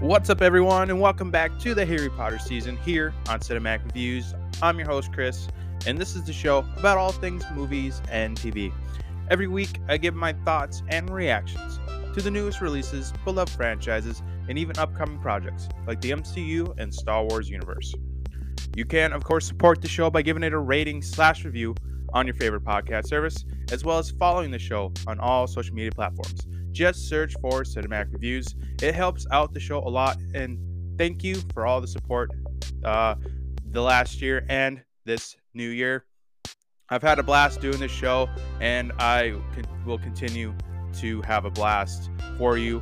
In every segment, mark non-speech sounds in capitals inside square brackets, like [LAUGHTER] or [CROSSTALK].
What's up, everyone, and welcome back to the Harry Potter season here on Cinematic Reviews. I'm your host, Chris, and this is the show about all things movies and TV. Every week, I give my thoughts and reactions to the newest releases, beloved franchises, and even upcoming projects like the MCU and Star Wars universe. You can, of course, support the show by giving it a rating slash review on your favorite podcast service, as well as following the show on all social media platforms. Just search for Cinematic Reviews. It helps out the show a lot, and thank you for all the support uh, the last year and this new year. I've had a blast doing this show, and I con- will continue to have a blast for you.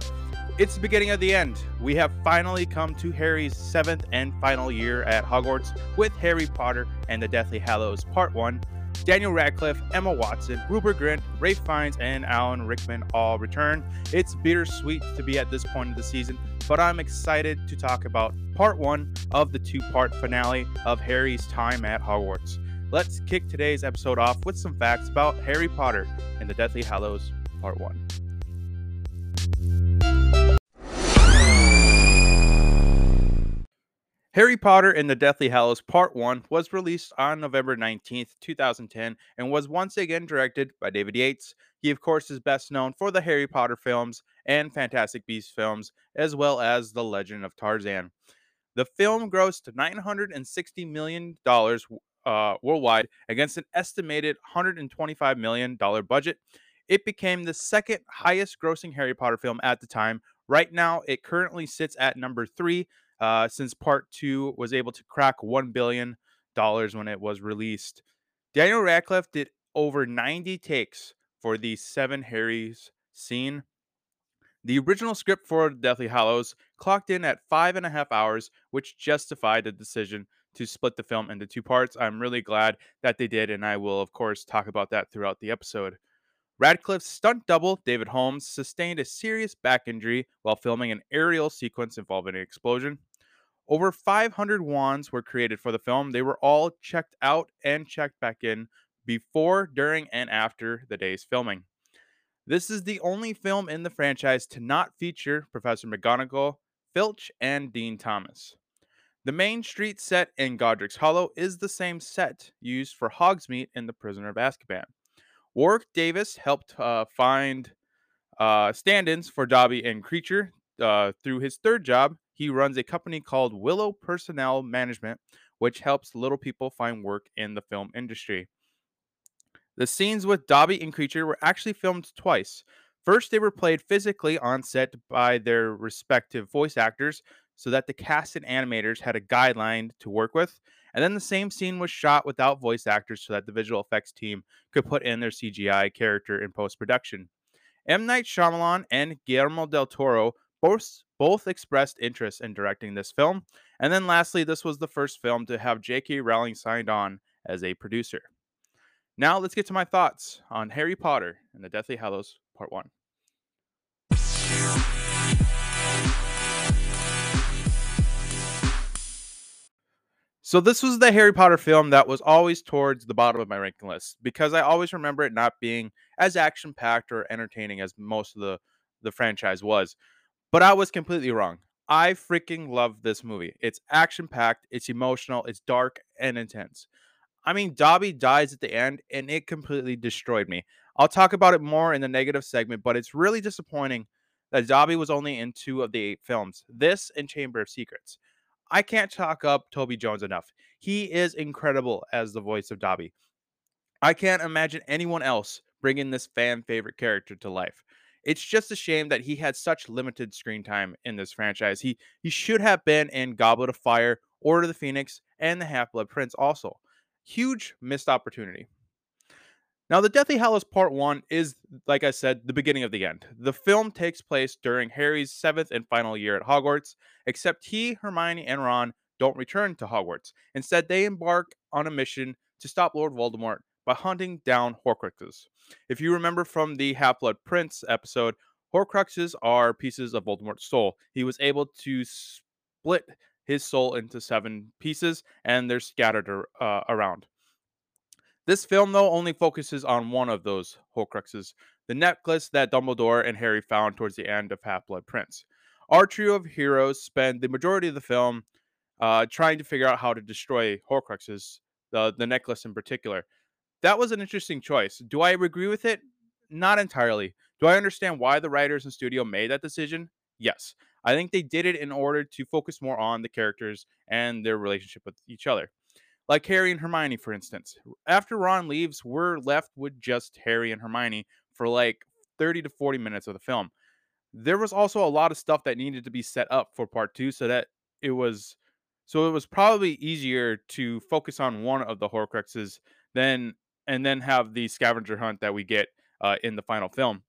It's the beginning of the end. We have finally come to Harry's seventh and final year at Hogwarts with Harry Potter and the Deathly Hallows Part 1. Daniel Radcliffe, Emma Watson, Rupert Grint, Ralph Fiennes, and Alan Rickman all return. It's bittersweet to be at this point of the season, but I'm excited to talk about part one of the two part finale of Harry's time at Hogwarts. Let's kick today's episode off with some facts about Harry Potter and the Deathly Hallows Part 1. Harry Potter and the Deathly Hallows Part 1 was released on November 19th, 2010, and was once again directed by David Yates. He, of course, is best known for the Harry Potter films and Fantastic Beasts films, as well as The Legend of Tarzan. The film grossed $960 million uh, worldwide against an estimated $125 million budget. It became the second highest grossing Harry Potter film at the time. Right now, it currently sits at number three uh, since part two was able to crack $1 billion when it was released. Daniel Radcliffe did over 90 takes for the Seven Harrys scene. The original script for Deathly Hallows clocked in at five and a half hours, which justified the decision to split the film into two parts. I'm really glad that they did, and I will, of course, talk about that throughout the episode. Radcliffe's stunt double, David Holmes, sustained a serious back injury while filming an aerial sequence involving an explosion. Over 500 wands were created for the film. They were all checked out and checked back in before, during, and after the day's filming. This is the only film in the franchise to not feature Professor McGonagall, Filch, and Dean Thomas. The main street set in Godric's Hollow is the same set used for Hogsmeade in The Prisoner of Azkaban. Warwick Davis helped uh, find uh, stand ins for Dobby and Kreacher uh, through his third job, he runs a company called Willow Personnel Management, which helps little people find work in the film industry. The scenes with Dobby and Kreacher were actually filmed twice. First, they were played physically on set by their respective voice actors so that the cast and animators had a guideline to work with. And then the same scene was shot without voice actors so that the visual effects team could put in their CGI character in post production. M. Night Shyamalan and Guillermo del Toro both both expressed interest in directing this film. And then lastly, this was the first film to have J.K. Rowling signed on as a producer. Now let's get to my thoughts on Harry Potter and the Deathly Hallows Part 1. So this was the Harry Potter film that was always towards the bottom of my ranking list because I always remember it not being as action packed or entertaining as most of the the franchise was. But I was completely wrong. I freaking love this movie. It's action packed, it's emotional, it's dark and intense. I mean, Dobby dies at the end and it completely destroyed me. I'll talk about it more in the negative segment, but it's really disappointing that Dobby was only in two of the eight films this and Chamber of Secrets. I can't talk up Toby Jones enough. He is incredible as the voice of Dobby. I can't imagine anyone else bringing this fan favorite character to life. It's just a shame that he had such limited screen time in this franchise. He he should have been in Goblet of Fire, Order of the Phoenix, and The Half Blood Prince also. Huge missed opportunity. Now, The Deathly Hallows Part 1 is, like I said, the beginning of the end. The film takes place during Harry's seventh and final year at Hogwarts, except he, Hermione, and Ron don't return to Hogwarts. Instead, they embark on a mission to stop Lord Voldemort by hunting down Horcruxes. If you remember from the Half Blood Prince episode, Horcruxes are pieces of Voldemort's soul. He was able to split his soul into seven pieces, and they're scattered uh, around. This film, though, only focuses on one of those Horcruxes, the necklace that Dumbledore and Harry found towards the end of Half Blood Prince. Our trio of heroes spend the majority of the film uh, trying to figure out how to destroy Horcruxes, the the necklace in particular. That was an interesting choice. Do I agree with it? Not entirely. Do I understand why the writers and studio made that decision? Yes. I think they did it in order to focus more on the characters and their relationship with each other. Like Harry and Hermione, for instance. After Ron leaves, we're left with just Harry and Hermione for like 30 to 40 minutes of the film. There was also a lot of stuff that needed to be set up for part two so that it was so it was probably easier to focus on one of the Horcruxes than and then have the scavenger hunt that we get uh, in the final film.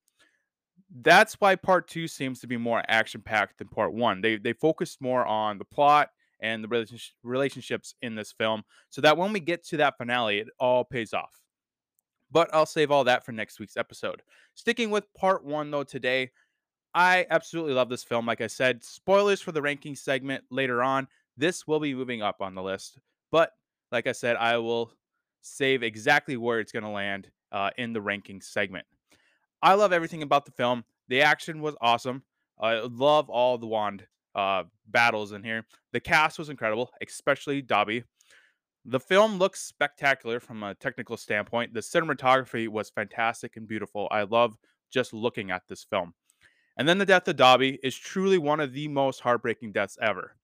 That's why part two seems to be more action packed than part one. They they focused more on the plot and the relationships in this film, so that when we get to that finale, it all pays off. But I'll save all that for next week's episode. Sticking with part one though today, I absolutely love this film. Like I said, spoilers for the ranking segment later on. This will be moving up on the list, but like I said, I will save exactly where it's going to land uh, in the ranking segment. I love everything about the film. The action was awesome. I love all the wand uh, battles in here. The cast was incredible, especially Dobby. The film looks spectacular from a technical standpoint. The cinematography was fantastic and beautiful. I love just looking at this film. And then the death of Dobby is truly one of the most heartbreaking deaths ever.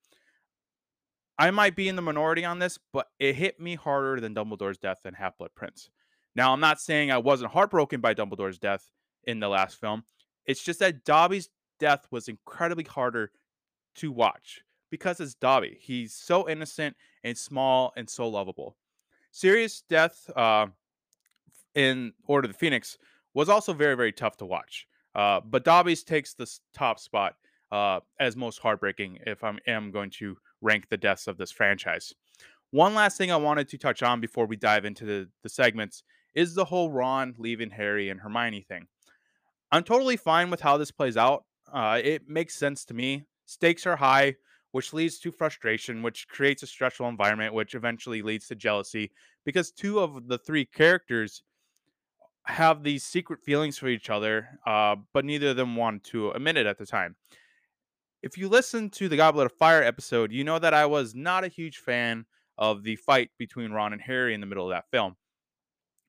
I might be in the minority on this, but it hit me harder than Dumbledore's death and Half Blood Prince. Now, I'm not saying I wasn't heartbroken by Dumbledore's death in the last film. It's just that Dobby's death was incredibly harder to watch because it's Dobby. He's so innocent and small and so lovable. Sirius' death uh, in Order of the Phoenix was also very, very tough to watch. Uh, but Dobby's takes the top spot uh, as most heartbreaking if I am going to rank the deaths of this franchise. One last thing I wanted to touch on before we dive into the, the segments is the whole Ron leaving Harry and Hermione thing. I'm totally fine with how this plays out. Uh, it makes sense to me. Stakes are high, which leads to frustration, which creates a stressful environment, which eventually leads to jealousy because two of the three characters have these secret feelings for each other, uh, but neither of them want to admit it at the time if you listen to the Goblet of Fire episode, you know that I was not a huge fan of the fight between Ron and Harry in the middle of that film.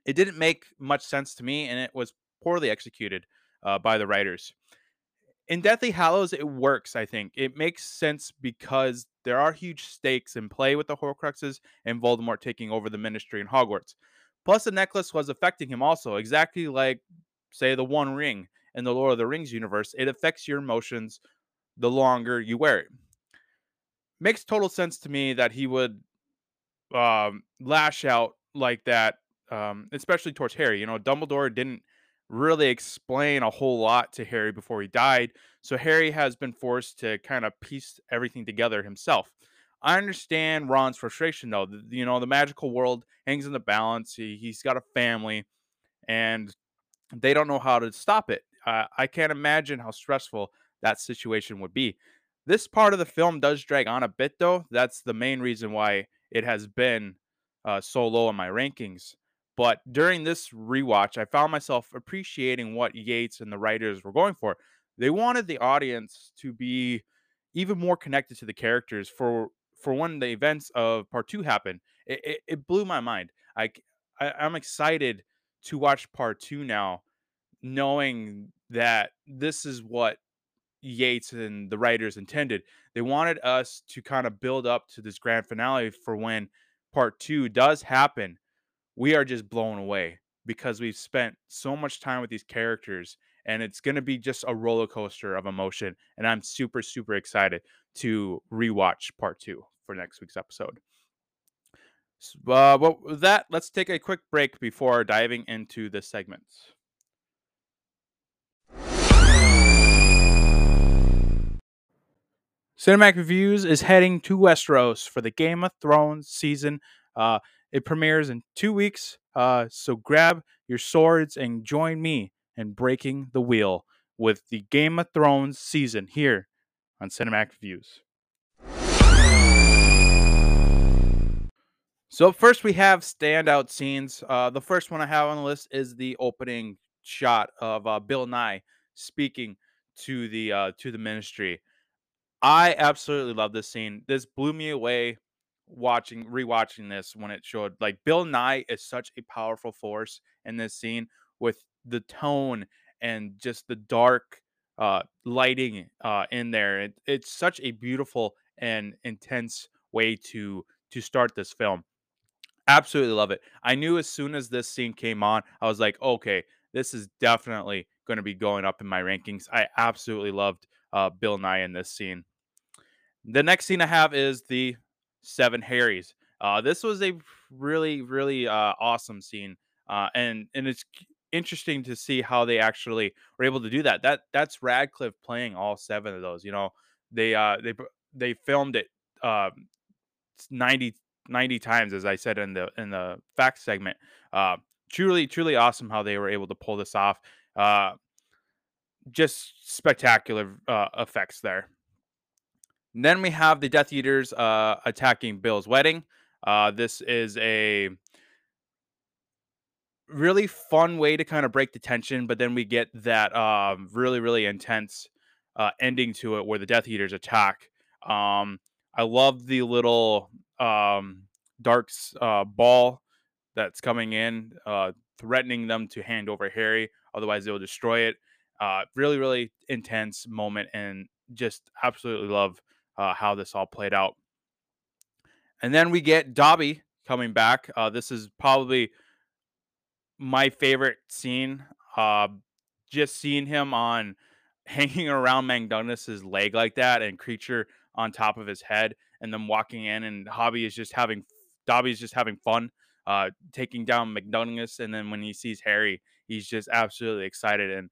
It didn't make much sense to me, and it was poorly executed uh, by the writers. In Deathly Hallows, it works, I think. It makes sense because there are huge stakes in play with the Horcruxes and Voldemort taking over the ministry in Hogwarts. Plus, the necklace was affecting him also, exactly like, say, the One Ring in the Lord of the Rings universe. It affects your emotions the longer you wear it. Makes total sense to me that he would um, lash out like that, um, especially towards Harry. You know, Dumbledore didn't really explain a whole lot to Harry before he died, so Harry has been forced to kind of piece everything together himself. I understand Ron's frustration though. You know, the magical world hangs in the balance. He, he's got a family, and they don't know how to stop it. Uh, I can't imagine how stressful that situation would be. This part of the film does drag on a bit, though. That's the main reason why it has been uh, so low in my rankings. But during this rewatch, I found myself appreciating what Yates and the writers were going for. They wanted the audience to be even more connected to the characters for for when the events of part two happen. It, it, it blew my mind. I, I I'm excited to watch part two now, knowing that this is what Yates and the writers intended. They wanted us to kind of build up to this grand finale for when part two does happen. We are just blown away because we've spent so much time with these characters and it's going to be just a roller coaster of emotion. And I'm super, super excited to rewatch part two for next week's episode. Uh, well, with that, let's take a quick break before diving into the segments. Cinematic Reviews is heading to Westeros for the Game of Thrones season. Uh, it premieres in two weeks, uh, so grab your swords and join me in breaking the wheel with the Game of Thrones season here on Cinematic Reviews. So first we have standout scenes. Uh, the first one I have on the list is the opening shot of uh, Bill Nighy speaking to the uh, to the ministry. I absolutely love this scene. This blew me away watching rewatching this when it showed like Bill Nighy is such a powerful force in this scene with the tone and just the dark uh lighting uh in there. It, it's such a beautiful and intense way to to start this film. Absolutely love it. I knew as soon as this scene came on, I was like, okay, this is definitely going to be going up in my rankings. I absolutely loved uh, Bill Nighy in this scene. The next scene I have is the Seven Harrys. Uh, this was a really, really uh, awesome scene, uh, and and it's interesting to see how they actually were able to do that. That that's Radcliffe playing all seven of those. You know, they uh, they they filmed it um, 90, 90 times, as I said in the in the fact segment. Uh, truly, truly awesome how they were able to pull this off. Uh, just spectacular uh, effects there. And then we have the Death Eaters uh, attacking Bill's wedding. Uh, this is a really fun way to kind of break the tension, but then we get that um, really, really intense uh, ending to it where the Death Eaters attack. Um, I love the little um, darks uh, ball that's coming in, uh, threatening them to hand over Harry, otherwise they'll destroy it. Uh, really, really intense moment, and just absolutely love uh, how this all played out. And then we get Dobby coming back. Uh, this is probably my favorite scene. Uh, just seeing him on [LAUGHS] hanging around Mundungus's leg like that, and Kreacher on top of his head, and then walking in, and Hobby is just having Dobby's just having fun, uh, taking down Mundungus, and then when he sees Harry, he's just absolutely excited, and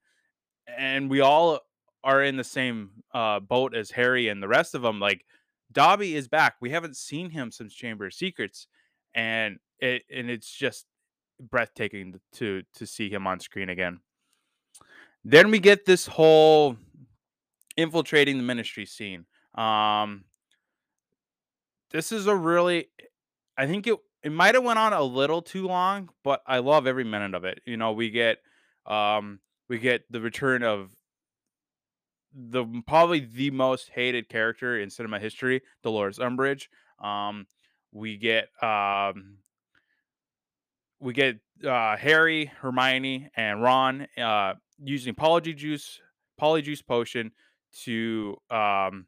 and we all are in the same uh, boat as Harry and the rest of them. Like Dobby is back. We haven't seen him since Chamber of Secrets, and it and it's just breathtaking to to see him on screen again. Then we get this whole infiltrating the ministry scene. Um, this is a really, I think it it might have went on a little too long, but I love every minute of it. You know, we get um we get the return of the probably the most hated character in cinema history, Dolores Umbridge. Um, we get um, we get uh, Harry, Hermione, and Ron uh, using polyjuice polyjuice potion to um,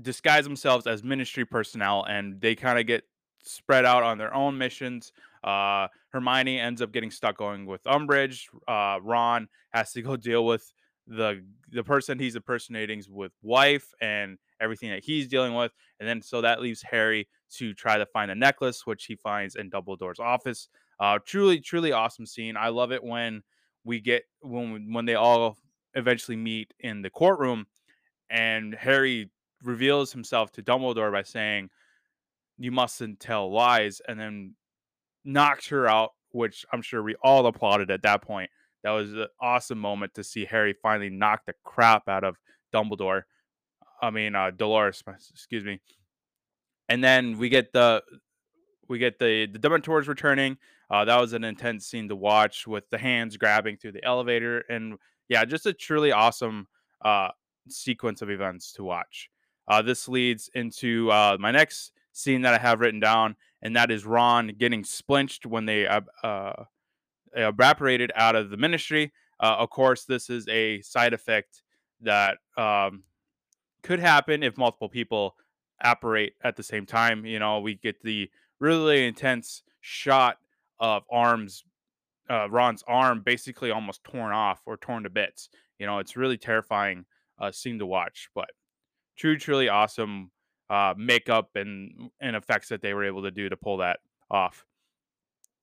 disguise themselves as ministry personnel, and they kind of get spread out on their own missions. Uh, Hermione ends up getting stuck going with Umbridge. Uh, Ron has to go [LAUGHS] deal with the the person he's impersonating's with wife and everything that he's dealing with, and then so that leaves Harry to try to find the necklace, which he finds in Dumbledore's office. Uh, truly, truly awesome scene. I love it when we get when when they all eventually meet in the courtroom, and Harry reveals himself to Dumbledore by saying, "You mustn't tell lies," and then knocked her out, which I'm sure we all applauded at that point. That was an awesome moment to see Harry finally knock the crap out of Dumbledore. I mean, uh, Dolores, excuse me. And then we get the we get the the Dementors returning. Uh, that was an intense scene to watch with the hands grabbing through the elevator, and yeah, just a truly awesome uh, sequence of events to watch. Uh, this leads into uh, my next scene that I have written down, and that is Ron getting splinched when they uh, evaporated out of the ministry. Uh, of course, this is a side effect that um, could happen if multiple people apparate at the same time. You know, we get the really intense shot of arms, uh, Ron's arm basically almost torn off or torn to bits. You know, it's really terrifying uh, scene to watch, but true, truly awesome uh, makeup and and effects that they were able to do to pull that off.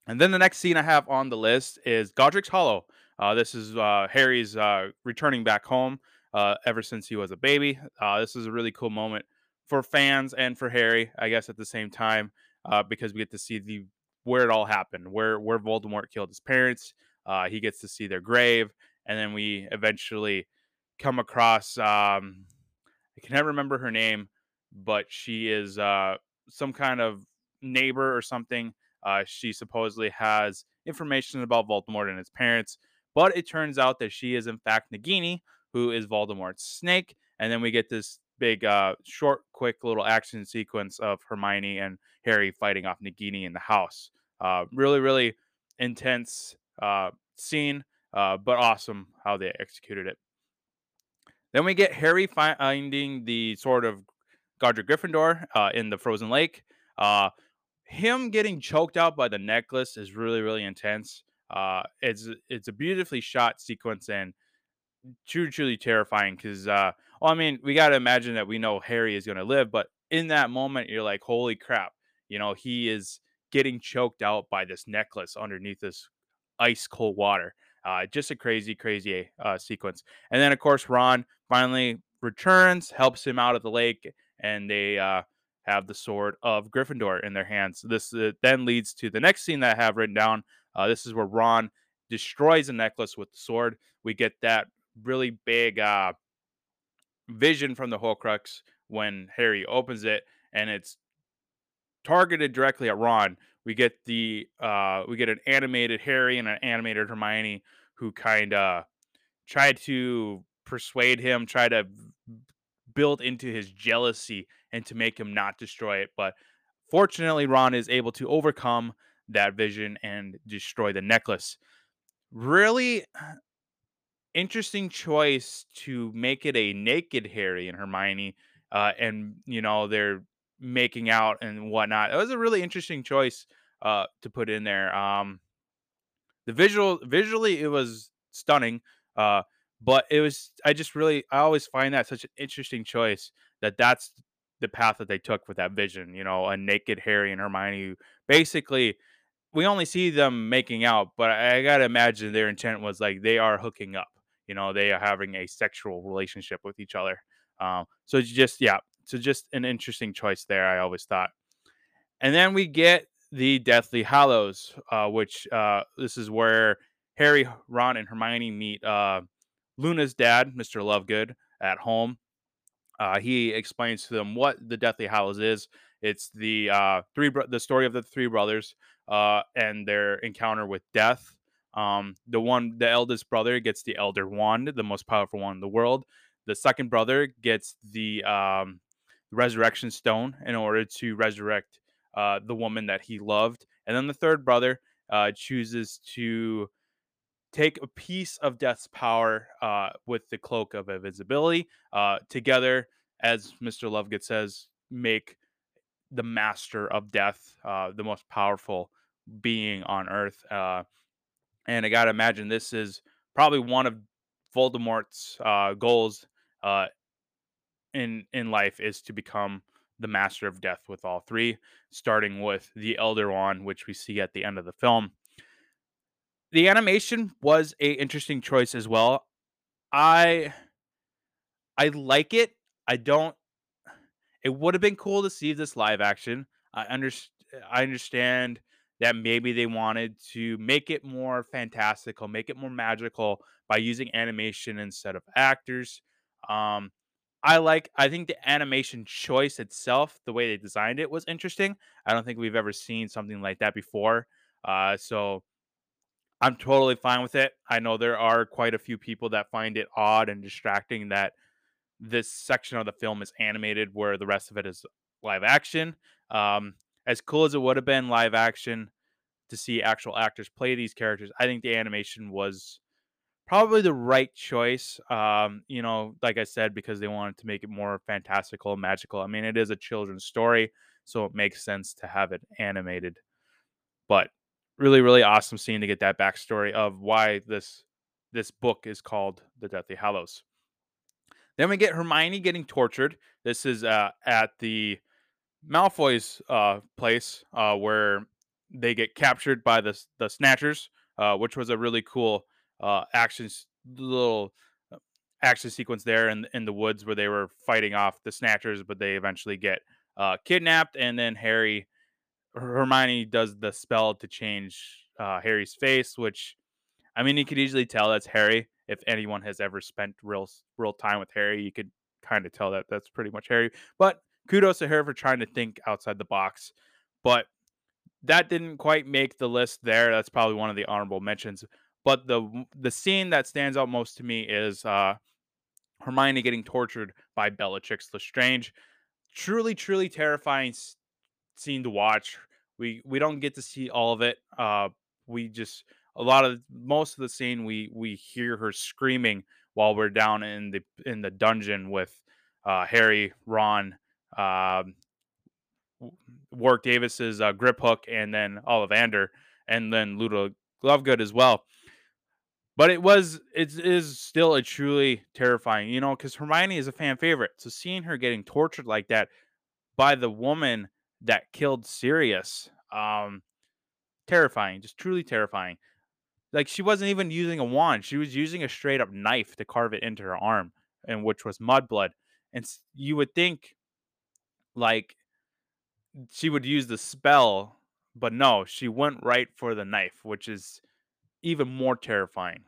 And then the next scene I have on the list is Godric's Hollow. Uh, this is uh, Harry's uh, returning back home uh, ever since he was a baby. Uh, this is a really cool moment for fans and for Harry, I guess, at the same time, uh, because we get to see the where it all happened, where where Voldemort killed his parents. he gets to see their grave, and then we eventually come across. Um, I can never remember her name, but she is uh, some kind of neighbor or something. Uh, she supposedly has information about Voldemort and his parents, but it turns out that she is in fact Nagini, who is Voldemort's snake, and then we get this big, uh, short, quick little action sequence of Hermione and Harry fighting off Nagini in the house. Uh, really, really intense uh, scene, uh, but awesome how they executed it. Then we get Harry finding the sort of Godric Gryffindor uh, in the frozen lake. Uh, him getting choked out by the necklace is really, really intense. Uh, it's it's a beautifully shot sequence and truly, truly terrifying. Because, uh, well, I mean, we got to imagine that we know Harry is going to live, but in that moment, you're like, holy crap! You know, he is getting choked out by this necklace underneath this ice cold water. Uh, just a crazy, crazy uh, sequence. And then, of course, Ron finally returns, helps him out of the lake, and they uh, have the sword of Gryffindor in their hands. This uh, then leads to the next scene that I have written down. Uh, this is where Ron destroys a necklace with the sword. We get that really big uh, vision from the Horcrux when Harry opens it, and it's targeted directly at Ron. We get the uh, we get an animated Harry and an animated Hermione who kind of try to persuade him, try to build into his jealousy and to make him not destroy it. But fortunately, Ron is able to overcome that vision and destroy the necklace. Really interesting choice to make it a naked Harry and Hermione, uh, and you know they're making out and whatnot. It was a really interesting choice uh, to put in there. Um, the visual, visually, it was stunning. Uh, but it was I just really I always find that such an interesting choice that that's the path that they took with that vision. You know, a naked Harry and Hermione. Basically, we only see them making out, but I, gotta imagine their intent was like they are hooking up. You know, they are having a sexual relationship with each other. Um, so it's just yeah, so just an interesting choice there. I always thought. And then we get the Deathly Hallows, uh, which uh, this is where Harry, Ron, and Hermione meet uh, Luna's dad, Mr. Lovegood, at home. Uh, he explains to them what the Deathly Hallows is. It's the uh, three bro- the story of the three brothers uh, and their encounter with death. Um, the one, the eldest brother, gets the Elder Wand, the most powerful one in the world. The second brother gets the um, Resurrection Stone in order to resurrect uh, the woman that he loved, and then the third brother uh, chooses to take a piece of death's power uh, with the cloak of invisibility uh, together as mr lovegood says make the master of death uh, the most powerful being on earth uh, and i gotta imagine this is probably one of voldemort's uh, goals uh, in in life is to become the master of death with all three starting with the elder wand which we see at the end of the film the animation was a interesting choice as well. I I like it. I don't it would have been cool to see this live action. I understand I understand that maybe they wanted to make it more fantastical, make it more magical by using animation instead of actors. Um I like I think the animation choice itself, the way they designed it was interesting. I don't think we've ever seen something like that before. Uh so I'm totally fine with it. I know there are quite a few people that find it odd and distracting that this section of the film is animated where the rest of it is live action. Um, as cool as it would have been live action to see actual actors play these characters, I think the animation was probably the right choice. Um, you know, like I said, because they wanted to make it more fantastical, magical. I mean, it is a children's story, so it makes sense to have it animated. But really really awesome scene to get that backstory of why this this book is called the Deathly Hallows. Then we get Hermione getting tortured. This is uh, at the Malfoy's uh, place uh, where they get captured by the the Snatchers, uh, which was a really cool uh, action little uh, action sequence there in in the woods where they were fighting off the Snatchers, but they eventually get kidnapped, and then Harry Hermione does the spell to change uh, Harry's face, which I mean, you could easily tell that's Harry. If anyone has ever spent real real time with Harry, you could kind of tell that that's pretty much Harry. But kudos to her for trying to think outside the box. But that didn't quite make the list there. That's probably one of the honorable mentions. But the the scene that stands out most to me is uh, Hermione getting tortured by Bellatrix Lestrange. Truly, truly terrifying scene to watch. We we don't get to see all of it. Uh, we just a lot of most of the scene we we hear her screaming while we're down in the in the dungeon with uh, Harry, Ron, um, Warwick Davis's uh, Griphook, and then Ollivander, and then Luna Lovegood as well. But it was it is still a truly terrifying, you know, because Hermione is a fan favorite. So seeing her getting tortured like that by the woman that killed Sirius, um, terrifying, just truly terrifying. Like she wasn't even using a wand; she was using a straight up knife to carve it into her arm, and which was mudblood. And you would think, like, she would use the spell, but no, she went right for the knife, which is even more terrifying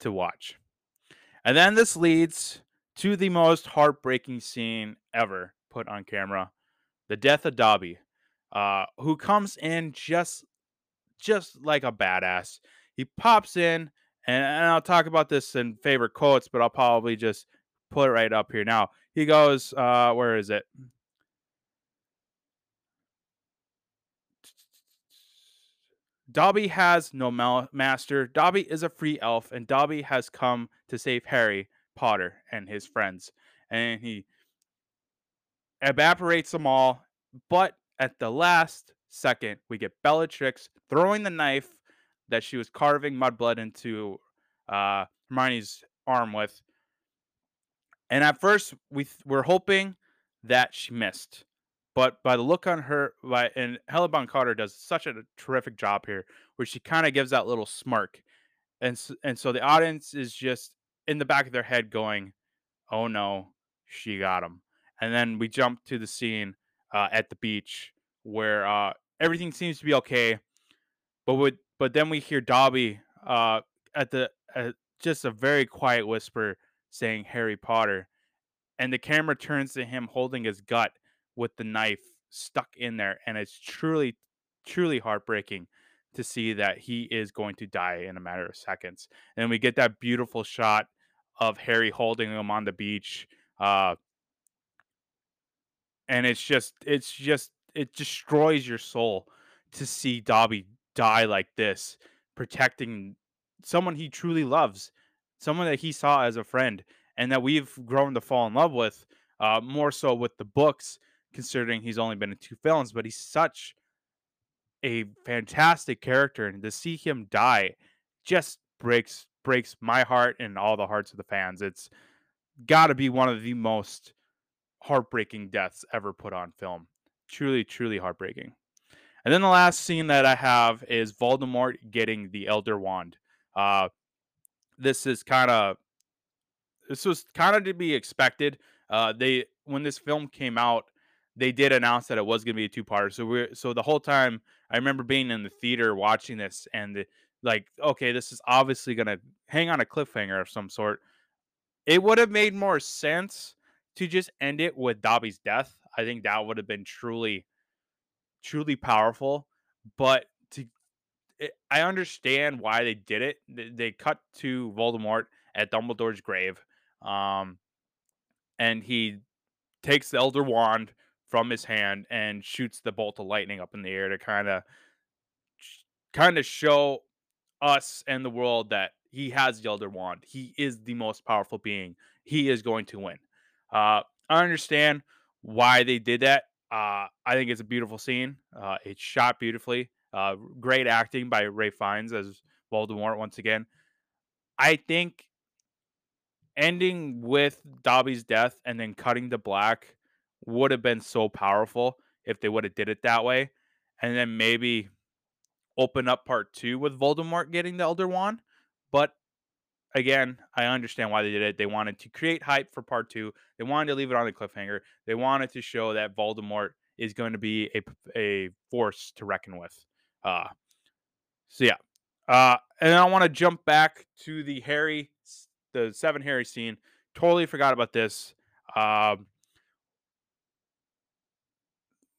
to watch. And then this leads to the most heartbreaking scene ever put on camera the death of Dobby, uh, who comes in just just like a badass. He pops in, and, and I'll talk about this in favorite quotes, but I'll probably just put it right up here now. He goes, uh, where is it? Dobby has no master. Dobby is a free elf, and Dobby has come to save Harry Potter and his friends. And he evaporates them all. But at the last second, we get Bellatrix throwing the knife that she was carving mudblood into uh, Hermione's arm with. And at first, we th- were hoping that she missed. But by the look on her, by, and Helena Bonham Carter does such a terrific job here, where she kind of gives that little smirk, and and so the audience is just in the back of their head going, "Oh no, she got him." And then we jump to the scene uh, at the beach where uh, everything seems to be okay, but but then we hear Dobby uh, at the at just a very quiet whisper saying Harry Potter, and the camera turns to him holding his gut with the knife stuck in there and it's truly truly heartbreaking to see that he is going to die in a matter of seconds and we get that beautiful shot of harry holding him on the beach uh, and it's just it's just it destroys your soul to see dobby die like this protecting someone he truly loves someone that he saw as a friend and that we've grown to fall in love with uh, more so with the books considering he's only been in two films, but he's such a fantastic character, and to see him die just breaks breaks my heart and all the hearts of the fans. It's got to be one of the most heartbreaking deaths ever put on film. Truly, truly heartbreaking. And then the last scene that I have is Voldemort getting the Elder Wand. Uh, this is kind of this was kind of to be expected. Uh, they when this film came out, they did announce that it was going to be a two-parter. So we're so the whole time I remember being in the theater watching this and the, like, okay, this is obviously going to hang on a cliffhanger of some sort. It would have made more sense to just end it with Dobby's death. I think that would have been truly, truly powerful. But to, it, I understand why they did it. They, they cut to Voldemort at Dumbledore's grave, um, and he takes the Elder Wand from his hand and shoots the bolt of lightning up in the air to kind of kind of show us and the world that he has the Elder Wand. He is the most powerful being. He is going to win. Uh, I understand why they did that. Uh, I think it's a beautiful scene. Uh, it's shot beautifully. Uh, great acting by Ralph Fiennes as Voldemort once again. I think ending with Dobby's death and then cutting to black would have been so powerful if they would have did it that way, and then maybe open up part two with Voldemort getting the Elder Wand. But again, I understand why they did it. They wanted to create hype for part two. They wanted to leave it on a cliffhanger. They wanted to show that Voldemort is going to be a a force to reckon with. Uh, so yeah, uh, and I want to jump back to the Harry, the seven Harry scene. Totally forgot about this. Um,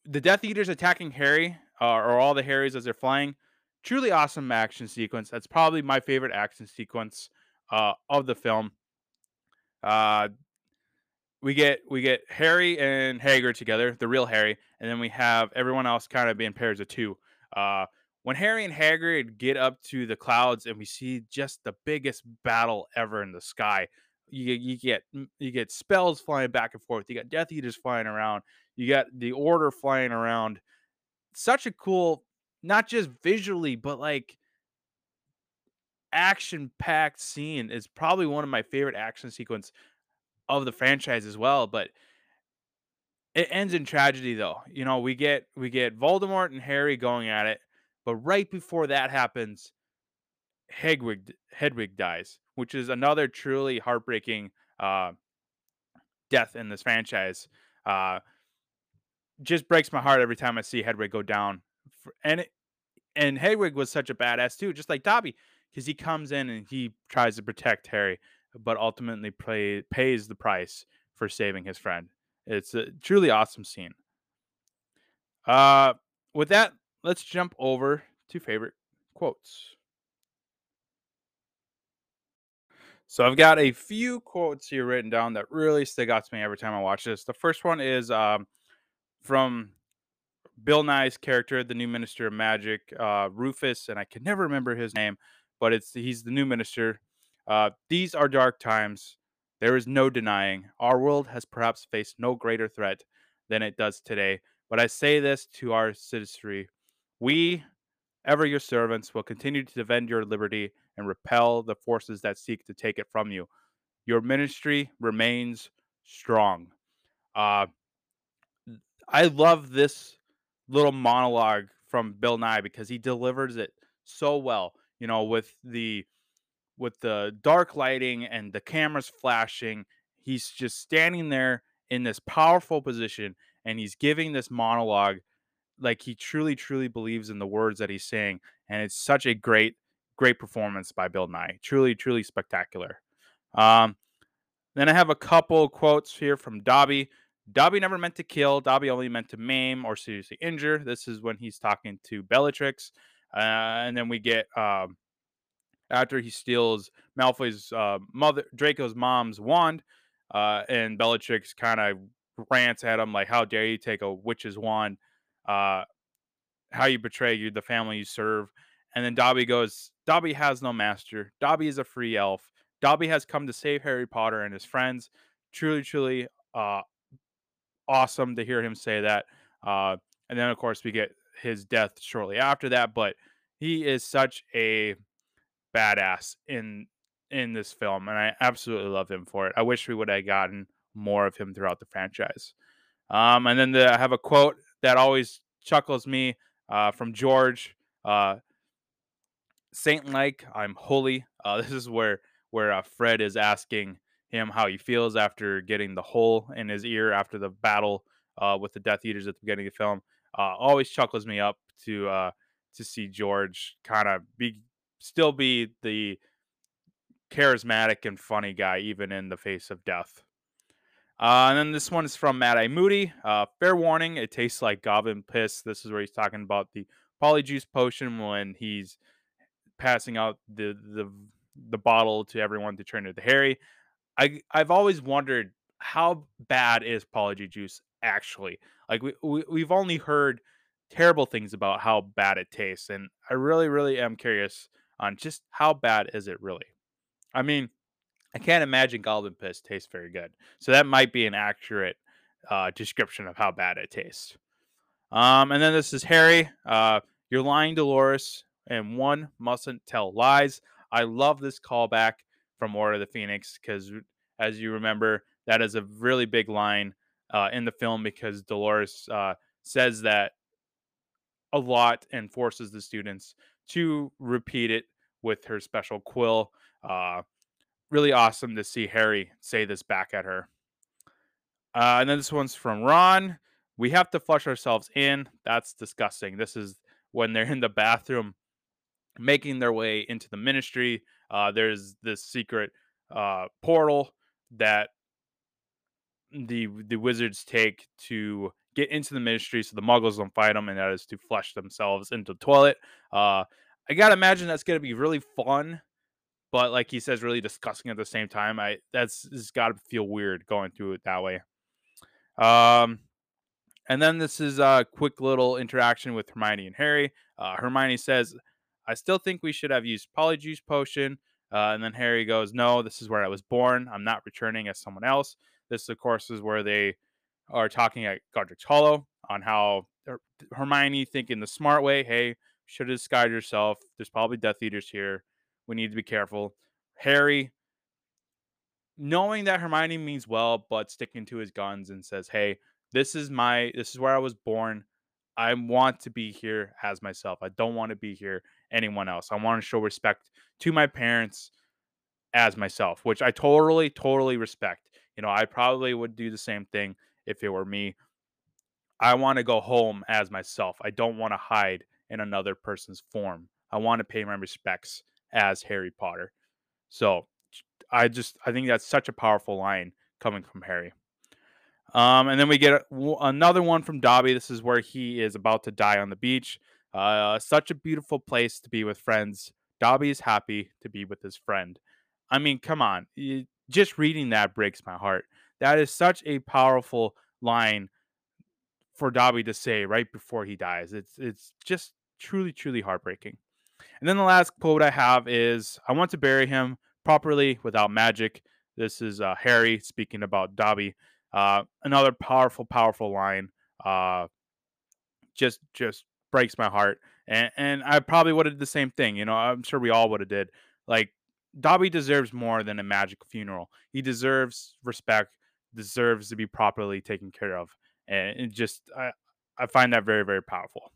the Death Eaters attacking Harry uh, or all the Harrys as they're flying. Truly awesome action sequence. That's probably my favorite action sequence uh, of the film. Uh, we get we get Harry and Hagrid together, the real Harry, and then we have everyone else kind of being pairs of two. Uh, when Harry and Hagrid get up to the clouds and we see just the biggest battle ever in the sky, you you get you get spells flying back and forth. You got Death Eaters flying around. You got the Order flying around. Such a cool, not just visually, but like action packed scene. Is probably one of my favorite action sequence of the franchise as well. But it ends in tragedy, though. You know, we get we get Voldemort and Harry going at it, but right before that happens, Hedwig Hedwig dies, which is another truly heartbreaking uh, death in this franchise. Uh, just breaks my heart every time I see Hedwig go down. And it, and Hedwig was such a badass too, just like Dobby, because he comes in and he tries to protect Harry, but ultimately play, pays the price for saving his friend. It's a truly awesome scene. Uh, with that, let's jump over to favorite quotes. So I've got a few quotes here written down that really stick out to me every time I watch this. The first one is um, from Bill Nighy's character, the new Minister of Magic, uh, Rufus, and I can never remember his name, but it's he's the new minister. Uh, These are dark times. There is no denying our world has perhaps faced no greater threat than it does today. But I say this to our citizenry: we, ever your servants, will continue to defend your liberty and repel the forces that seek to take it from you. Your ministry remains strong. Uh, I love this little monologue from Bill Nighy because he delivers it so well. You know, with the with the dark lighting and the cameras flashing, he's just standing there in this powerful position and he's giving this monologue like he truly truly believes in the words that he's saying and it's such a great great performance by Bill Nighy. Truly truly spectacular. Um then I have a couple quotes here from Dobby. Dobby never meant to kill. Dobby only meant to maim or seriously injure. This is when he's talking to Bellatrix. Uh, and then we get um, after he steals Malfoy's uh, mother, Draco's mom's wand, uh, and Bellatrix kind of rants at him like, "How dare you take a witch's wand? Uh, how you betray you the family you serve?" And then Dobby goes, "Dobby has no master. Dobby is a free elf. Dobby has come to save Harry Potter and his friends. Truly, truly, uh, awesome to hear him say that. Uh, and then, of course, we get his death shortly after that. But he is such a badass in in this film, and I absolutely love him for it. I wish we would have gotten more of him throughout the franchise. Um, and then the, I have a quote that always chuckles me uh, from George. Uh, Saint like I'm holy. Uh, [LAUGHS] this is where where uh, Fred is asking him how he feels after getting the hole in his ear after the battle uh, with the Death Eaters at the beginning of the film. Uh, always chuckles me up to uh, to see George kind of be still be the charismatic and funny guy even in the face of death. Uh, and then this one is from Mad-Eye Moody. Uh, fair warning, it tastes like goblin piss. This is where he's talking about the polyjuice potion when he's passing out the the the bottle to everyone to turn into Harry. I I've always wondered how bad is Polyjuice actually? Like we, we we've only heard terrible things about how bad it tastes, and I really really am curious on just how bad is it really. I mean, I can't imagine Goblin Piss tastes very good, so that might be an accurate uh, description of how bad it tastes. Um, and then this is Harry. Uh, you're lying, Dolores, and one mustn't tell lies. I love this callback from Order of the Phoenix because, as you remember, that is a really big line uh, in the film because Dolores uh, says that a lot and forces the students to repeat it with her special quill. Uh, really awesome to see Harry say this back at her. Uh, and then this one's from Ron. We have to flush ourselves in. That's disgusting. This is when they're in the bathroom making their way into the ministry. Uh, there's this secret uh, portal that the the wizards take to get into the ministry so the muggles don't fight them and that is to flush themselves into the toilet uh i gotta imagine that's gonna be really fun but like he says, really disgusting at the same time. I that's it's got to feel weird going through it that way. Um, and then this is a quick little interaction with Hermione and Harry. Uh, Hermione says, "I still think we should have used Polyjuice Potion." Uh, and then Harry goes, "No, this is where I was born. I'm not returning as someone else." This, of course, is where they are talking at Godric's Hollow on how Hermione thinking the smart way. Hey, should have disguised yourself. There's probably Death Eaters here. We need to be careful. Harry, knowing that Hermione means well, but sticking to his guns and says, "Hey, this is my this is where I was born. I want to be here as myself. I don't want to be here anyone else. I want to show respect to my parents as myself, which I totally totally respect. You know, I probably would do the same thing if it were me. I want to go home as myself. I don't want to hide in another person's form. I want to pay my respects as Harry Potter. So I just I think that's such a powerful line coming from Harry. Um, and then we get another one from Dobby. This is where he is about to die on the beach. Uh, such a beautiful place to be with friends. Dobby is happy to be with his friend. I mean, come on. You, just reading that breaks my heart. That is such a powerful line for Dobby to say right before he dies. It's it's just truly truly heartbreaking. And then the last quote I have is I want to bury him properly without magic. This is uh, Harry speaking about Dobby. Uh, another powerful, powerful line. Uh, just, just breaks my heart. And, and I probably would have did the same thing. You know, I'm sure we all would have did. Like Dobby deserves more than a magic funeral. He deserves respect. Deserves to be properly taken care of. And it just, I, I find that very, very powerful.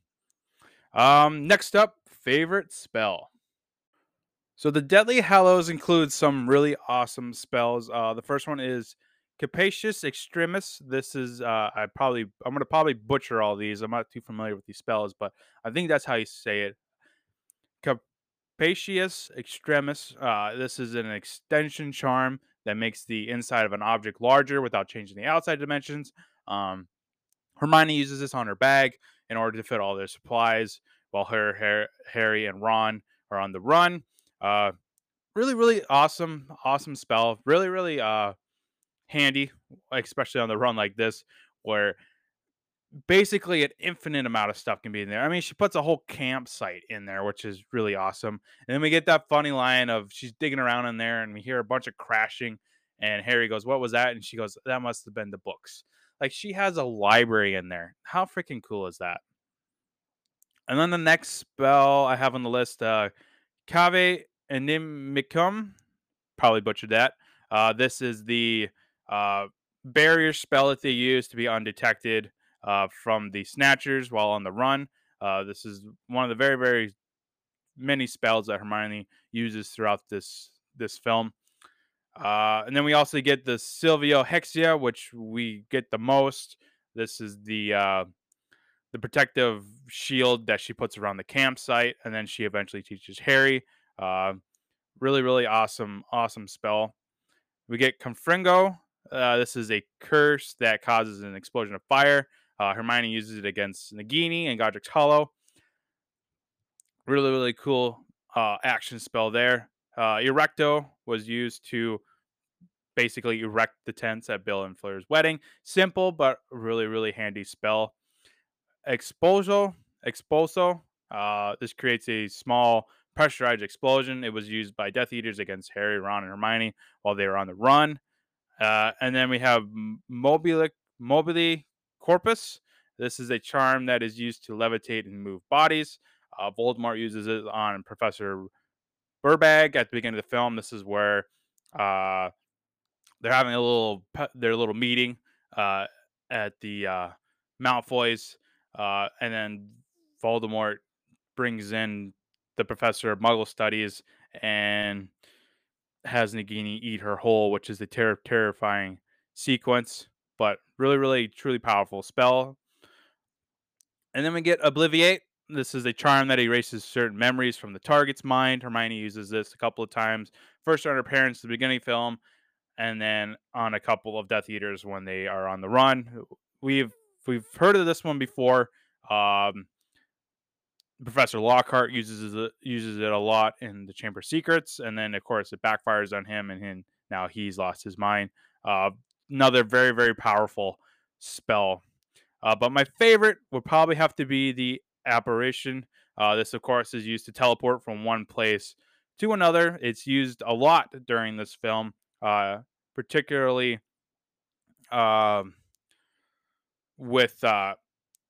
Um, next up, favorite spell. So the Deathly Hallows includes some really awesome spells. Uh, the first one is Capacious Extremis. This is uh, I probably I'm gonna probably butcher all these. I'm not too familiar with these spells, but I think that's how you say it. Capacious Extremis. Uh, this is an extension charm that makes the inside of an object larger without changing the outside dimensions. Um, Hermione uses this on her bag in order to fit all their supplies, while her, Harry and Ron are on the run. Uh, really, really awesome, awesome spell. Really, really uh, handy, especially on the run like this, where basically an infinite amount of stuff can be in there. I mean, she puts a whole campsite in there, which is really awesome. And then we get that funny line of she's digging around in there, and we hear a bunch of crashing. And Harry goes, "What was that?" And she goes, "That must have been the books." Like she has a library in there. How freaking cool is that? And then the next spell I have on the list, uh, Cave Inimicum. Probably butchered that. Uh, this is the uh, barrier spell that they use to be undetected uh, from the snatchers while on the run. Uh, this is one of the very, very many spells that Hermione uses throughout this this film. Uh, and then we also get the Salvio Hexia, which we get the most. This is the uh, the protective shield that she puts around the campsite, and then she eventually teaches Harry. Uh, really, really awesome, awesome spell. We get Confringo. Uh, this is a curse that causes an explosion of fire. Uh, Hermione uses it against Nagini and Godric's Hollow. Really, really cool uh, action spell there. Uh, Erecto was used to basically erect the tents at Bill and Fleur's wedding. Simple, but really, really handy spell. Exposo, Expulso. Uh, this creates a small pressurized explosion. It was used by Death Eaters against Harry, Ron, and Hermione while they were on the run. Uh, and then we have Mobile, Mobile Corpus. This is a charm that is used to levitate and move bodies. Uh, Voldemort uses it on Professor Burbage at the beginning of the film. This is where uh, they're having a little their little meeting uh, at the uh, Malfoys, uh, and then Voldemort brings in the professor of Muggle studies and has Nagini eat her whole, which is the ter- terrifying sequence, but really, really, truly powerful spell. And then we get Obliviate. This is a charm that erases certain memories from the target's mind. Hermione uses this a couple of times. First on her parents the beginning film, and then on a couple of Death Eaters when they are on the run. We've we've heard of this one before. Um, Professor Lockhart uses it uses it a lot in the Chamber of Secrets, and then of course it backfires on him, and him, now he's lost his mind. Uh, another very very powerful spell. Uh, but my favorite would probably have to be the apparition. Uh, this of course is used to teleport from one place to another. It's used a lot during this film, uh, particularly um, with uh,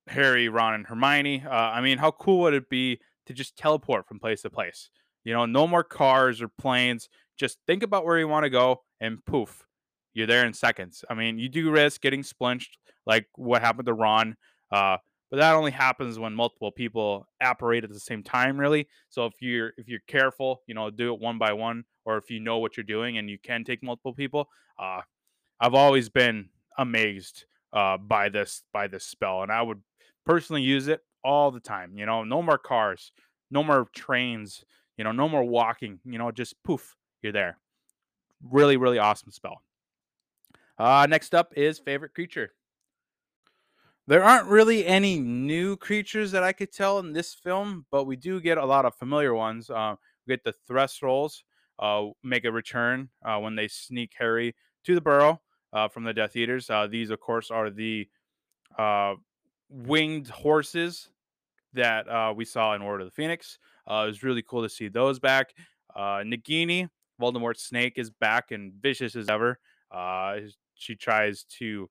Harry, Ron, and Hermione. Uh, I mean, how cool would it be to just teleport from place to place? You know, no more cars or planes. Just think about where you want to go, and poof, you're there in seconds. I mean, you do risk getting splinched, like what happened to Ron. Uh, but that only happens when multiple people apparate at the same time, really. So if you're if you're careful, you know, do it one by one, or if you know what you're doing and you can take multiple people. Uh, I've always been amazed uh, by this by this spell, and I would personally use it all the time. You know, no more cars, no more trains, you know, no more walking. You know, just poof, you're there. Really, really awesome spell. Uh, next up is favorite creature. There aren't really any new creatures that I could tell in this film, but we do get a lot of familiar ones. Uh, we get the Thestrals uh, make a return uh, when they sneak Harry to the burrow uh, from the Death Eaters. Uh, these, of course, are the uh, winged horses that uh, we saw in Order of the Phoenix. Uh, it was really cool to see those back. Uh, Nagini, Voldemort's snake, is back and vicious as ever. Uh, she tries to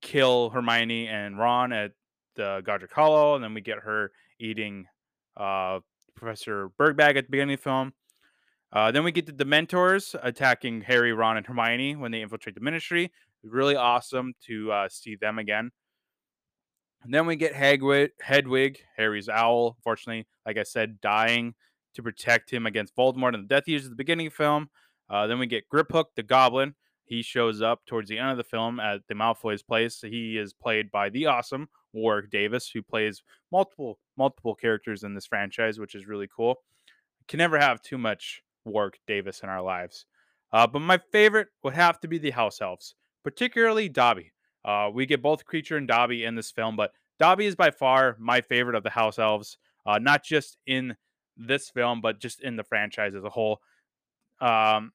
kill Hermione and Ron at the Godric Hollow, and then we get her eating uh, Professor Burbage at the beginning of the film. Uh, then we get the Dementors attacking Harry, Ron, and Hermione when they infiltrate the Ministry. Really awesome to uh, see them again. And then we get Hagrid, Hedwig, Harry's owl. Fortunately, like I said, dying to protect him against Voldemort and the Death Eaters at the beginning of the film. Uh, then we get Griphook, the Goblin. He shows up towards the end of the film at the Malfoy's place. He is played by the awesome Warwick Davis, who plays multiple multiple characters in this franchise, which is really cool. Can never have too much Warwick Davis in our lives. Uh, but my favorite would have to be the House Elves, particularly Dobby. Uh, we get both Kreacher and Dobby in this film, but Dobby is by far my favorite of the House Elves, uh, not just in this film, but just in the franchise as a whole. Um,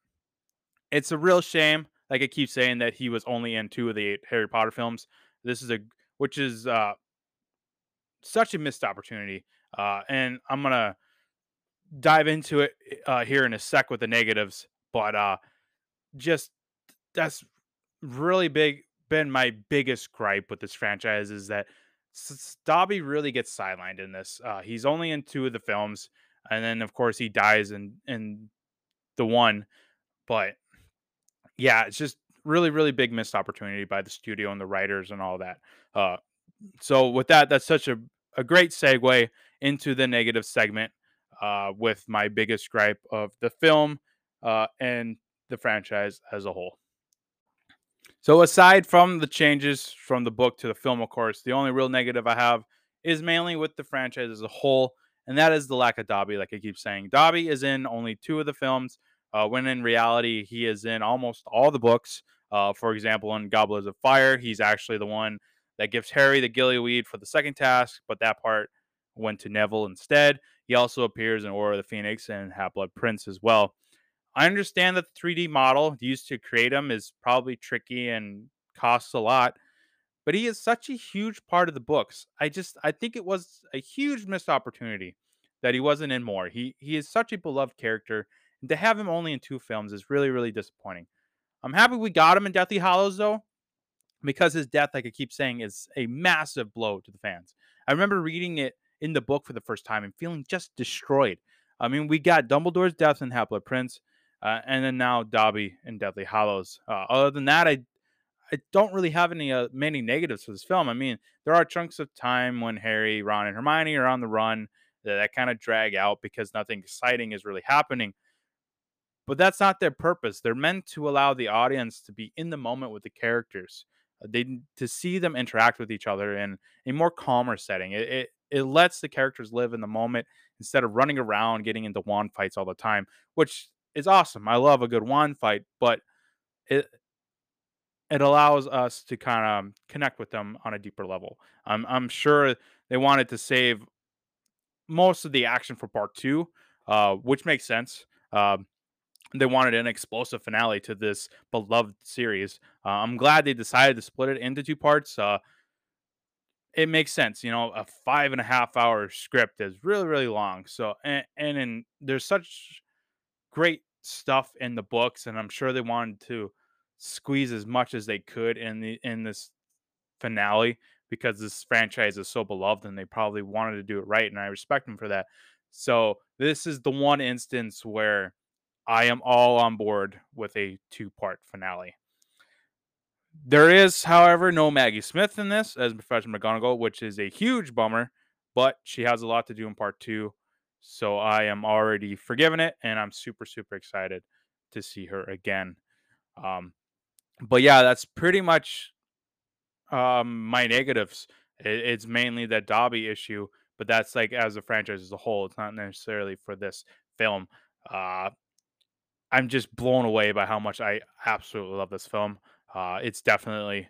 it's a real shame, like I keep saying, that he was only in two of the Harry Potter films. This is a, which is uh, such a missed opportunity. Uh, and I'm gonna dive into it uh, here in a sec with the negatives, but uh, just that's really big. Been my biggest gripe with this franchise is that Dobby really gets sidelined in this. Uh, he's only in two of the films, and then of course he dies in in the one. But yeah, it's just really really big missed opportunity by the studio and the writers and all that. Uh, so with that, that's such a a great segue into the negative segment uh, with my biggest gripe of the film uh, and the franchise as a whole. So, aside from the changes from the book to the film, of course, the only real negative I have is mainly with the franchise as a whole, and that is the lack of Dobby, like I keep saying. Dobby is in only two of the films, uh, when in reality, he is in almost all the books. Uh, for example, in Goblets of Fire, he's actually the one that gives Harry the Gillyweed for the second task, but that part went to Neville instead. He also appears in Order of the Phoenix and Half Blood Prince as well. I understand that the 3D model used to create him is probably tricky and costs a lot, but he is such a huge part of the books. I just I think it was a huge missed opportunity that he wasn't in more. He he is such a beloved character, and to have him only in two films is really really disappointing. I'm happy we got him in Deathly Hallows though, because his death, like I keep saying, is a massive blow to the fans. I remember reading it in the book for the first time and feeling just destroyed. I mean, we got Dumbledore's death in Half Blood Prince, uh, and then now Dobby and Deathly Hallows. Uh, other than that, I I don't really have any uh, many negatives for this film. I mean, there are chunks of time when Harry, Ron, and Hermione are on the run that, that kind of drag out because nothing exciting is really happening. But that's not their purpose. They're meant to allow the audience to be in the moment with the characters. Uh, they to see them interact with each other in a more calmer setting. It, it it lets the characters live in the moment instead of running around getting into wand fights all the time, which is awesome. I love a good wand fight, but it it allows us to kind of connect with them on a deeper level. I'm I'm sure they wanted to save most of the action for part two, uh, which makes sense. Um, they wanted an explosive finale to this beloved series. Uh, I'm glad they decided to split it into two parts. Uh, it makes sense, you know, a five and a half hour script is really, really long. So, and, and in, there's such great stuff in the books, and I'm sure they wanted to squeeze as much as they could in the in this finale because this franchise is so beloved and they probably wanted to do it right and I respect them for that. So this is the one instance where I am all on board with a two-part finale. There is, however, no Maggie Smith in this as Professor McGonagall, which is a huge bummer, but she has a lot to do in part two. So I am already forgiven it and I'm super, super excited to see her again. Um, but yeah, that's pretty much um, my negatives. It, it's mainly that Dobby issue, but that's like as a franchise as a whole. It's not necessarily for this film. Uh, I'm just blown away by how much I absolutely love this film. Uh, it's definitely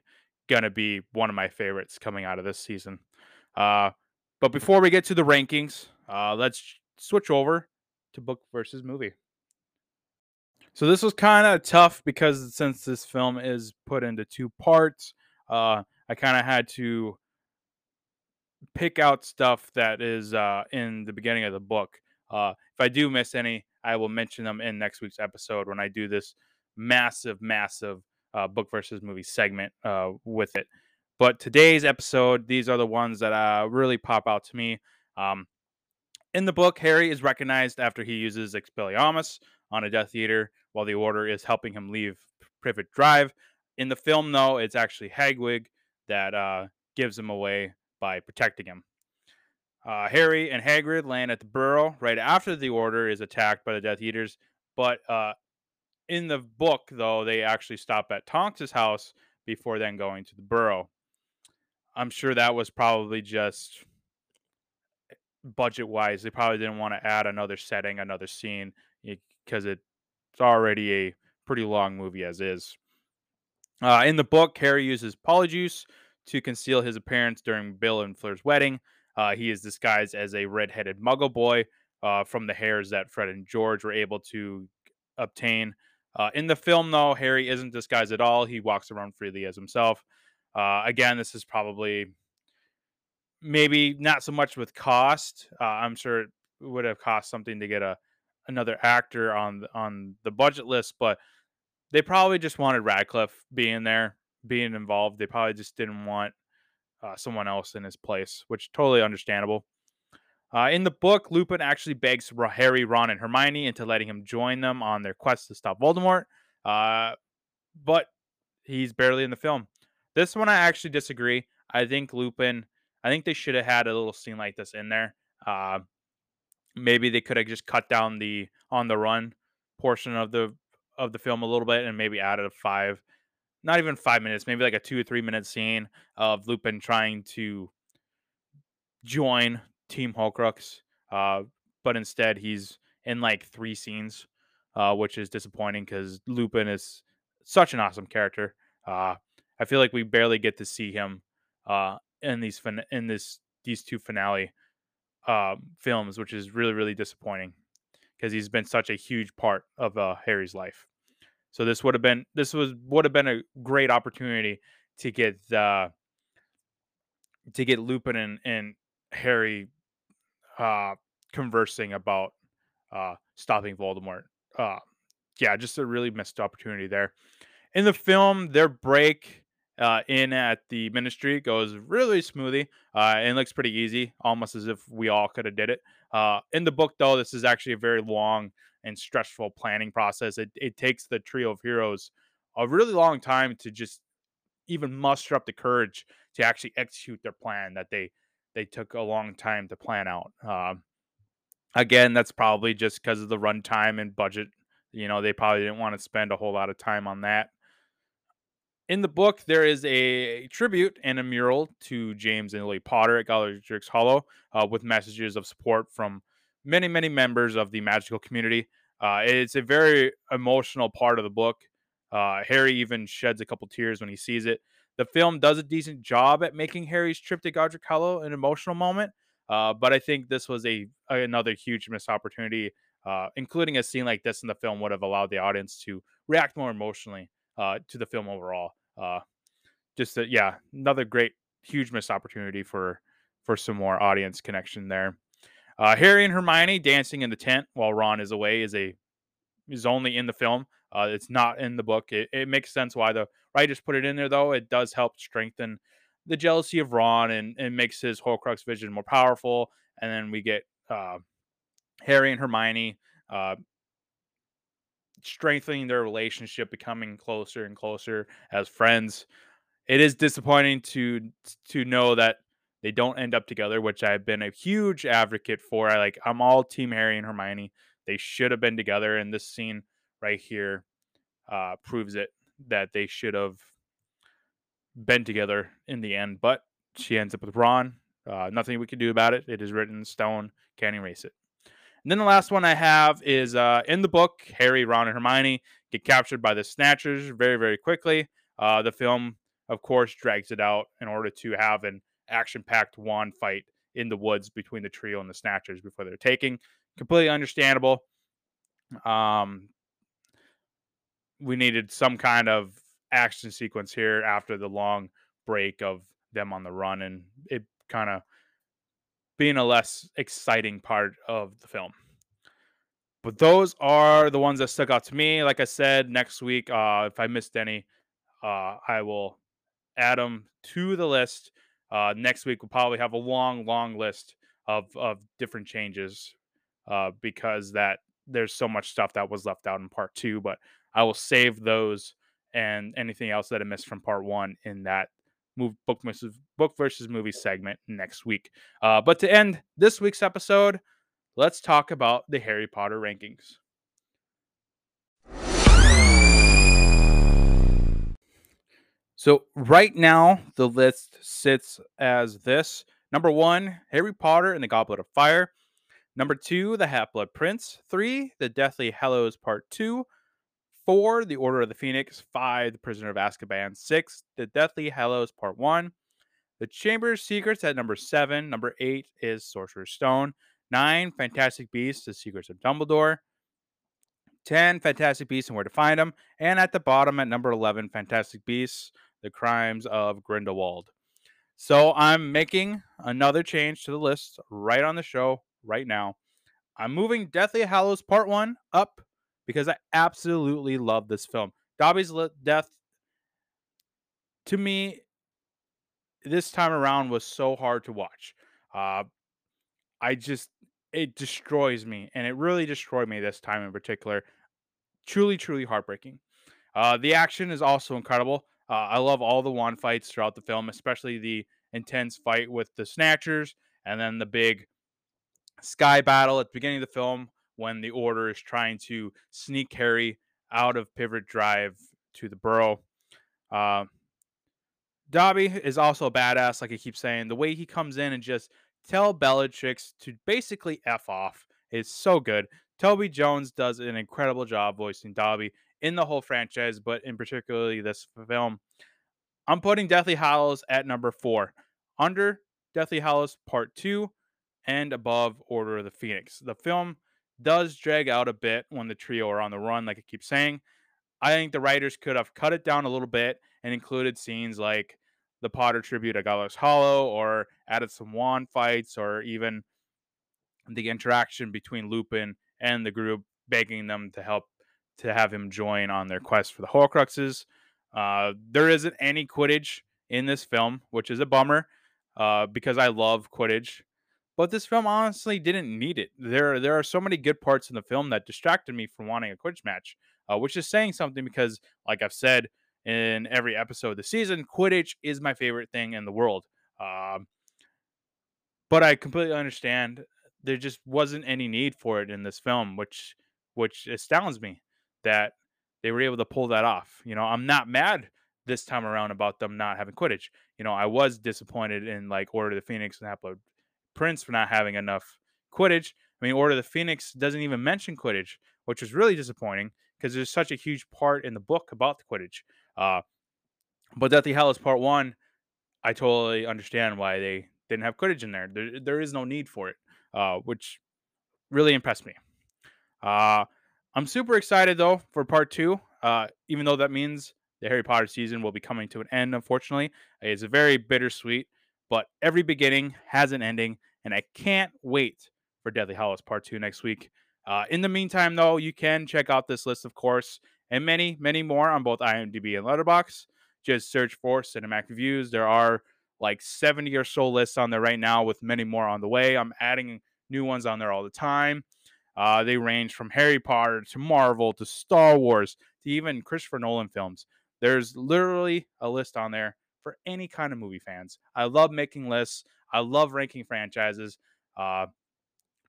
gonna be one of my favorites coming out of this season. Uh, but before we get to the rankings, uh, let's switch over to book versus movie. So this was kind of tough because since this film is put into two parts, uh, I kind of had to pick out stuff that is uh, in the beginning of the book. Uh, if I do miss any, I will mention them in next week's episode when I do this massive, massive uh, book versus movie segment uh, with it. But today's episode, these are the ones that uh, really pop out to me. Um, in the book, Harry is recognized after he uses Expelliarmus on a Death Eater while the Order is helping him leave Privet Drive. In the film, though, it's actually Hedwig that uh, gives him away by protecting him. Uh, Harry and Hagrid land at the Burrow right after the Order is attacked by the Death Eaters. But uh, in the book, though, they actually stop at Tonks's house before then going to the Burrow. I'm sure that was probably just budget wise. They probably didn't want to add another setting, another scene, because it's already a pretty long movie as is. Uh, in the book, Harry uses polyjuice to conceal his appearance during Bill and Fleur's wedding. Uh, he is disguised as a red-headed Muggle boy uh, from the hairs that Fred and George were able to obtain. Uh, in the film, though, Harry isn't disguised at all. He walks around freely as himself. Uh, again, this is probably maybe not so much with cost. Uh, I'm sure it would have cost something to get a another actor on on the budget list, but they probably just wanted Radcliffe being there, being involved. They probably just didn't want uh, someone else in his place, which totally understandable. Uh, in the book, Lupin actually begs Harry, Ron, and Hermione into letting him join them on their quest to stop Voldemort, uh, but he's barely in the film. This one, I actually disagree. I think Lupin, I think they should have had a little scene like this in there. Uh, maybe they could have just cut down the on the run portion of the of the film a little bit and maybe added a five, not even five minutes, maybe like a two or three minute scene of Lupin trying to join Team Horcrux. Uh, but instead, he's in like three scenes, uh, which is disappointing because Lupin is such an awesome character. Uh, I feel like we barely get to see him uh, in these fin- in this these two finale uh, films, which is really really disappointing because he's been such a huge part of uh, Harry's life. So this would have been this was would have been a great opportunity to get uh, to get Lupin and, and Harry uh, conversing about uh, stopping Voldemort. Uh, yeah, just a really missed opportunity there. In the film, their break uh, in at the ministry goes really smoothly uh, and looks pretty easy, almost as if we all could have did it. Uh, in the book, though, this is actually a very long and stressful planning process. It, it takes the trio of heroes a really long time to just even muster up the courage to actually execute their plan that they they took a long time to plan out. Uh, again, that's probably just because of the runtime and budget. You know, they probably didn't want to spend a whole lot of time on that in the book, there is a tribute and a mural to James and Lily Potter at Godric's Hollow uh, with messages of support from many, many members of the magical community. Uh, it's a very emotional part of the book. Uh, Harry even sheds a couple tears when he sees it. The film does a decent job at making Harry's trip to Godric Hollow an emotional moment. Uh, but I think this was a another huge missed opportunity. Uh, including a scene like this in the film would have allowed the audience to react more emotionally uh, to the film overall. Uh, just a, yeah, another great huge missed opportunity for for some more audience connection there. Uh, Harry and Hermione dancing in the tent while Ron is away is a is only in the film. Uh, it's not in the book. It, it makes sense why the writers put it in there, though. It does help strengthen the jealousy of Ron and, and makes his Horcrux vision more powerful. And then we get uh, Harry and Hermione uh, strengthening their relationship, becoming closer and closer as friends. It is disappointing to to know that they don't end up together, which I've been a huge advocate for. I like I'm all team Harry and Hermione. They should have been together, and this scene right here uh, proves it that they should have been together in the end. But she ends up with Ron. Uh, nothing we can do about it. It is written in stone. Can't erase it. And then the last one I have is uh, in the book, Harry, Ron, and Hermione get captured by the Snatchers very, very quickly. Uh, the film, of course, drags it out in order to have an action packed wand fight in the woods between the trio and the Snatchers before they're taking. Completely understandable. Um, we needed some kind of action sequence here after the long break of them on the run and it kind of being a less exciting part of the film. But those are the ones that stuck out to me. Like I said, next week, uh, if I missed any, uh, I will add them to the list. Uh, next week, we'll probably have a long, long list of, of different changes uh, because that there's so much stuff that was left out in part two. But I will save those and anything else that I missed from part one in that move book versus book versus movie segment next week. Uh, but to end this week's episode, let's talk about the Harry Potter rankings. So right now the list sits as this: number one, Harry Potter and the Goblet of Fire. Number two, The Half Blood Prince. Three, The Deathly Hallows Part Two. Four, The Order of the Phoenix. Five, The Prisoner of Azkaban. Six, The Deathly Hallows Part One. The Chamber of Secrets at number seven. Number eight is Sorcerer's Stone. Nine, Fantastic Beasts: The Secrets of Dumbledore. 10 Fantastic Beasts and Where to Find Them. And at the bottom at number 11, Fantastic Beasts, The Crimes of Grindelwald. So I'm making another change to the list right on the show right now. I'm moving Deathly Hallows Part 1 up because I absolutely love this film. Dobby's death, to me, this time around was so hard to watch. Uh, I just, it destroys me, and it really destroyed me this time in particular. Truly, truly heartbreaking. Uh, the action is also incredible. Uh, I love all the wand fights throughout the film, especially the intense fight with the Snatchers and then the big sky battle at the beginning of the film when the Order is trying to sneak Harry out of Privet Drive to the Burrow. Uh, Dobby is also a badass, like I keep saying. The way he comes in and just tell Bellatrix to basically f off is so good. Toby Jones does an incredible job voicing Dobby in the whole franchise, but in particularly this film. I'm putting Deathly Hallows at number four, under Deathly Hallows Part Two, and above Order of the Phoenix. The film does drag out a bit when the trio are on the run, like I keep saying. I think the writers could have cut it down a little bit and included scenes like the Potter tribute at Goblet Hollow, or added some wand fights, or even the interaction between Lupin and the group, begging them to help to have him join on their quest for the Horcruxes. Uh, there isn't any Quidditch in this film, which is a bummer uh, because I love Quidditch. But this film honestly didn't need it. There, there are so many good parts in the film that distracted me from wanting a Quidditch match, uh, which is saying something because, like I've said in every episode of the season, Quidditch is my favorite thing in the world. Um, but I completely understand there just wasn't any need for it in this film, which which astounds me that they were able to pull that off. You know, I'm not mad this time around about them not having Quidditch. You know, I was disappointed in like Order of the Phoenix and Half-Blood Prince for not having enough Quidditch. I mean, Order of the Phoenix doesn't even mention Quidditch, which was really disappointing because there's such a huge part in the book about the Quidditch. Uh, but Deathly Hallows Part One, I totally understand why they didn't have Quidditch in there. There, there is no need for it, uh, which really impressed me. Uh, I'm super excited though for part two, uh, even though that means the Harry Potter season will be coming to an end, unfortunately. It's a very bittersweet, but every beginning has an ending, and I can't wait for Deathly Hallows Part 2 next week. Uh, in the meantime, though, you can check out this list, of course, and many, many more on both IMDb and Letterboxd. Just search for Cinematic Reviews. There are like 70 or so lists on there right now, with many more on the way. I'm adding new ones on there all the time. Uh, they range from Harry Potter to Marvel to Star Wars to even Christopher Nolan films. There's literally a list on there for any kind of movie fans. I love making lists. I love ranking franchises. Uh,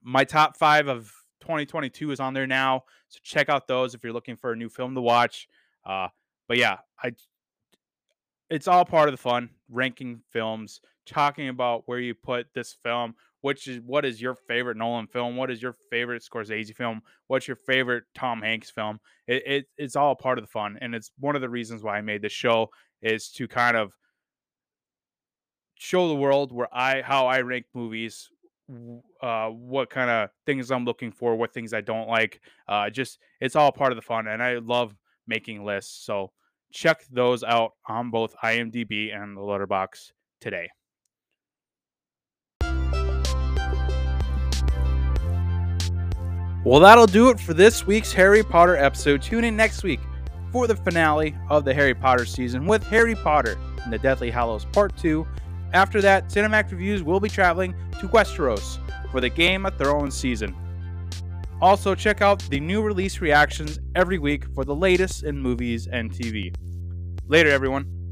my top five of 2022 is on there now, so check out those if you're looking for a new film to watch. Uh, but yeah, I it's all part of the fun ranking films, talking about where you put this film, which is what is your favorite Nolan film, what is your favorite Scorsese film, what's your favorite Tom Hanks film. It, it it's all part of the fun, and it's one of the reasons why I made this show is to kind of show the world where I how I rank movies, uh, what kind of things I'm looking for, what things I don't like. Uh, just it's all part of the fun, and I love making lists. So check those out on both IMDb and the Letterboxd today. Well, that'll do it for this week's Harry Potter episode. Tune in next week for the finale of the Harry Potter season with Harry Potter and the Deathly Hallows Part 2 after that, Cinematic Reviews will be traveling to Westeros for the Game of Thrones season. Also, check out the new release reactions every week for the latest in movies and TV. Later, everyone.